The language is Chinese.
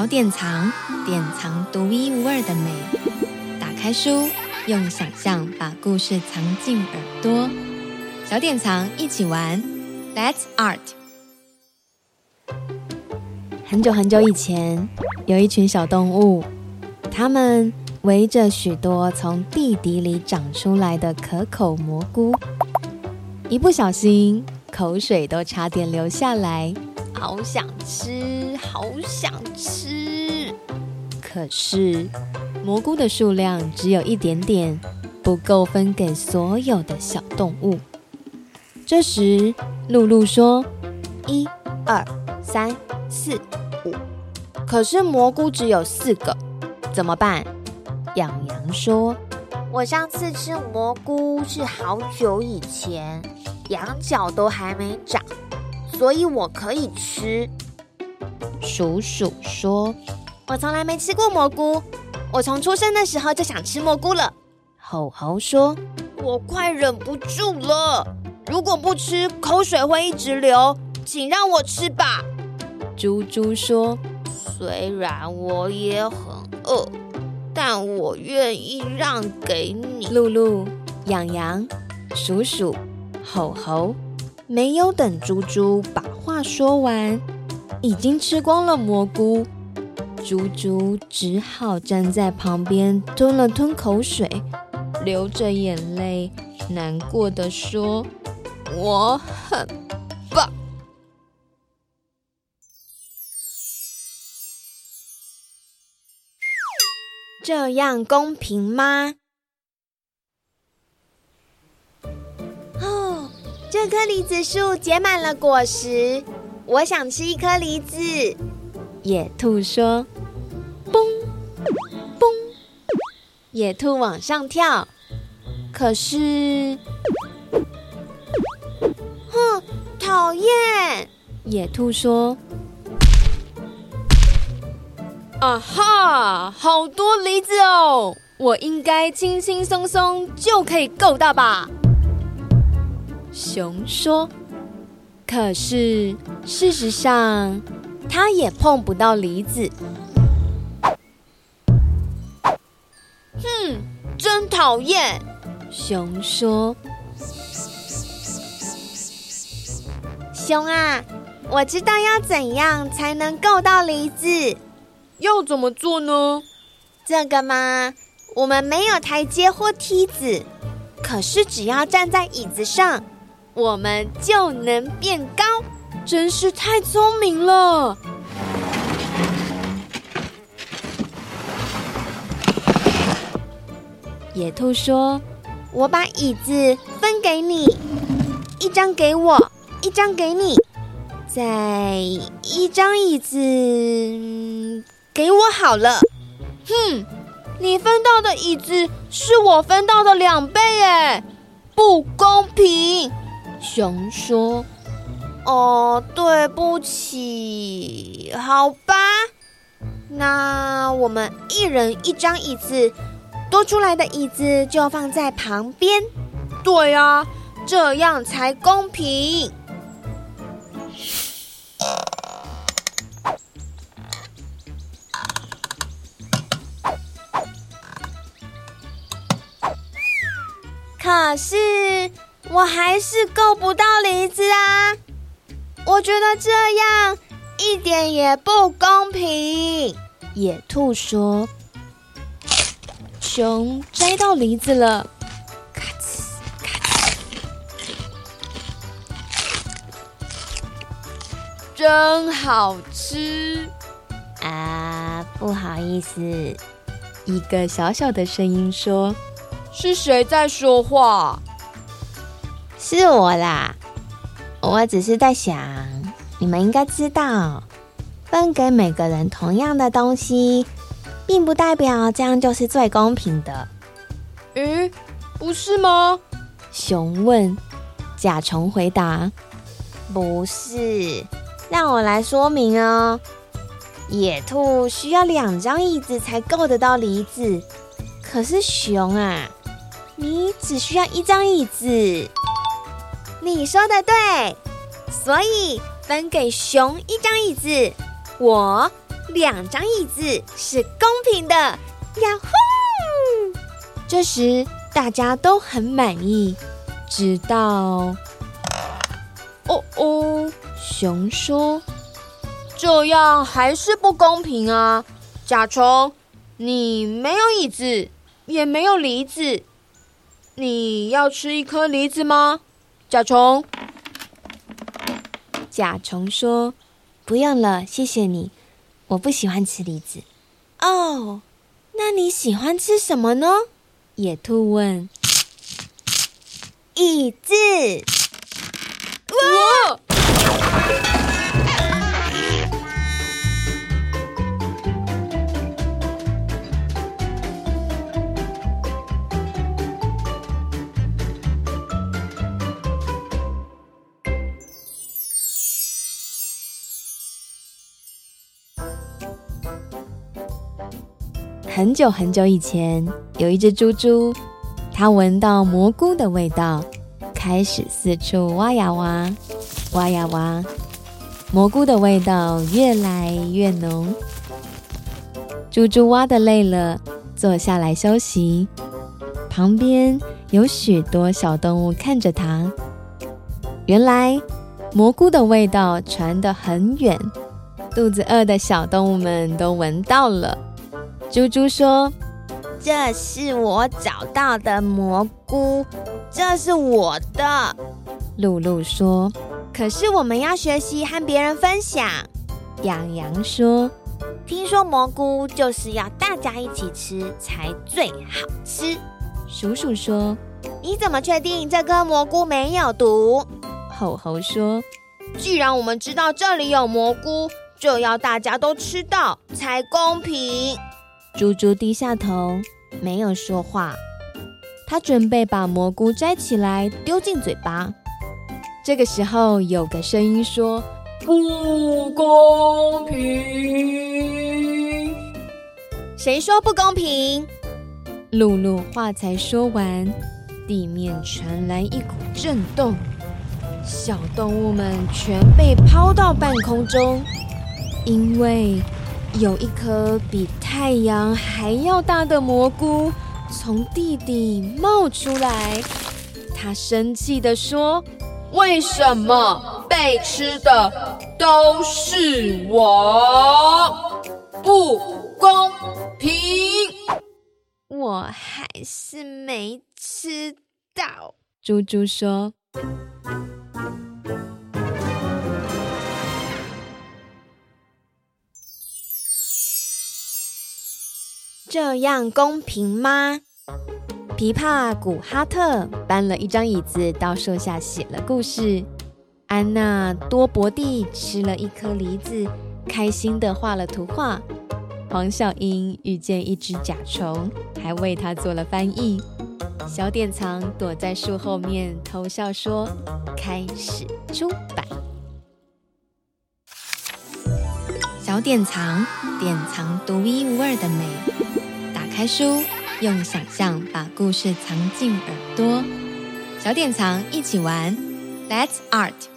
小典藏，典藏独一无二的美。打开书，用想象把故事藏进耳朵。小典藏一起玩，Let's Art。很久很久以前，有一群小动物，它们围着许多从地底里长出来的可口蘑菇，一不小心，口水都差点流下来。好想吃，好想吃。可是蘑菇的数量只有一点点，不够分给所有的小动物。这时，露露说：“一、二、三、四、五。”可是蘑菇只有四个，怎么办？洋洋说：“我上次吃蘑菇是好久以前，羊角都还没长。”所以我可以吃。鼠鼠说：“我从来没吃过蘑菇，我从出生的时候就想吃蘑菇了。”吼吼说：“我快忍不住了，如果不吃，口水会一直流，请让我吃吧。”猪猪说：“虽然我也很饿，但我愿意让给你。”露露、洋洋、鼠鼠、猴猴。没有等猪猪把话说完，已经吃光了蘑菇。猪猪只好站在旁边吞了吞口水，流着眼泪，难过地说：“我很棒。”这样公平吗？这棵梨子树结满了果实，我想吃一颗梨子。野兔说：“蹦蹦，野兔往上跳，可是，哼，讨厌！”野兔说：“啊哈，好多梨子哦，我应该轻轻松松就可以够到吧？”熊说：“可是事实上，它也碰不到梨子。”哼，真讨厌！熊说：“熊啊，我知道要怎样才能够到梨子。要怎么做呢？这个嘛，我们没有台阶或梯子，可是只要站在椅子上。”我们就能变高，真是太聪明了。野兔说：“我把椅子分给你，一张给我，一张给你，再一张椅子给我好了。”哼，你分到的椅子是我分到的两倍，哎，不公平。熊说：“哦，对不起，好吧，那我们一人一张椅子，多出来的椅子就放在旁边。对啊，这样才公平。”可是。我还是够不到梨子啊！我觉得这样一点也不公平。野兔说：“熊摘到梨子了，咔哧咔哧，真好吃啊！”不好意思，一个小小的声音说：“是谁在说话？”是我啦，我只是在想，你们应该知道，分给每个人同样的东西，并不代表这样就是最公平的。嗯，不是吗？熊问。甲虫回答：“不是，让我来说明哦。野兔需要两张椅子才够得到梨子，可是熊啊，你只需要一张椅子。你说的对，所以分给熊一张椅子，我两张椅子是公平的。呀呼！这时大家都很满意。”直到，哦哦，熊说：“这样还是不公平啊！甲虫，你没有椅子，也没有梨子，你要吃一颗梨子吗？”甲虫，甲虫说：“不用了，谢谢你，我不喜欢吃梨子。”哦，那你喜欢吃什么呢？野兔问。椅子，很久很久以前，有一只猪猪。它闻到蘑菇的味道，开始四处挖呀挖，挖呀挖，蘑菇的味道越来越浓。猪猪挖的累了，坐下来休息。旁边有许多小动物看着它。原来蘑菇的味道传得很远，肚子饿的小动物们都闻到了。猪猪说。这是我找到的蘑菇，这是我的。露露说：“可是我们要学习和别人分享。”洋洋说：“听说蘑菇就是要大家一起吃才最好吃。”鼠鼠说：“你怎么确定这颗蘑菇没有毒？”吼吼说：“既然我们知道这里有蘑菇，就要大家都吃到才公平。”猪猪低下头，没有说话。他准备把蘑菇摘起来丢进嘴巴。这个时候，有个声音说：“不公平！”谁说不公平？露露话才说完，地面传来一股震动，小动物们全被抛到半空中，因为。有一颗比太阳还要大的蘑菇从地底冒出来，他生气地说：“为什么被吃的都是我？不公平！我还是没吃到。”猪猪说。这样公平吗？琵琶古哈特搬了一张椅子到树下写了故事。安娜多伯蒂吃了一颗梨子，开心的画了图画。黄小英遇见一只甲虫，还为他做了翻译。小典藏躲在树后面偷笑说：“开始出版。”小典藏，典藏独一无二的美。开书，用想象把故事藏进耳朵。小典藏，一起玩，Let's Art。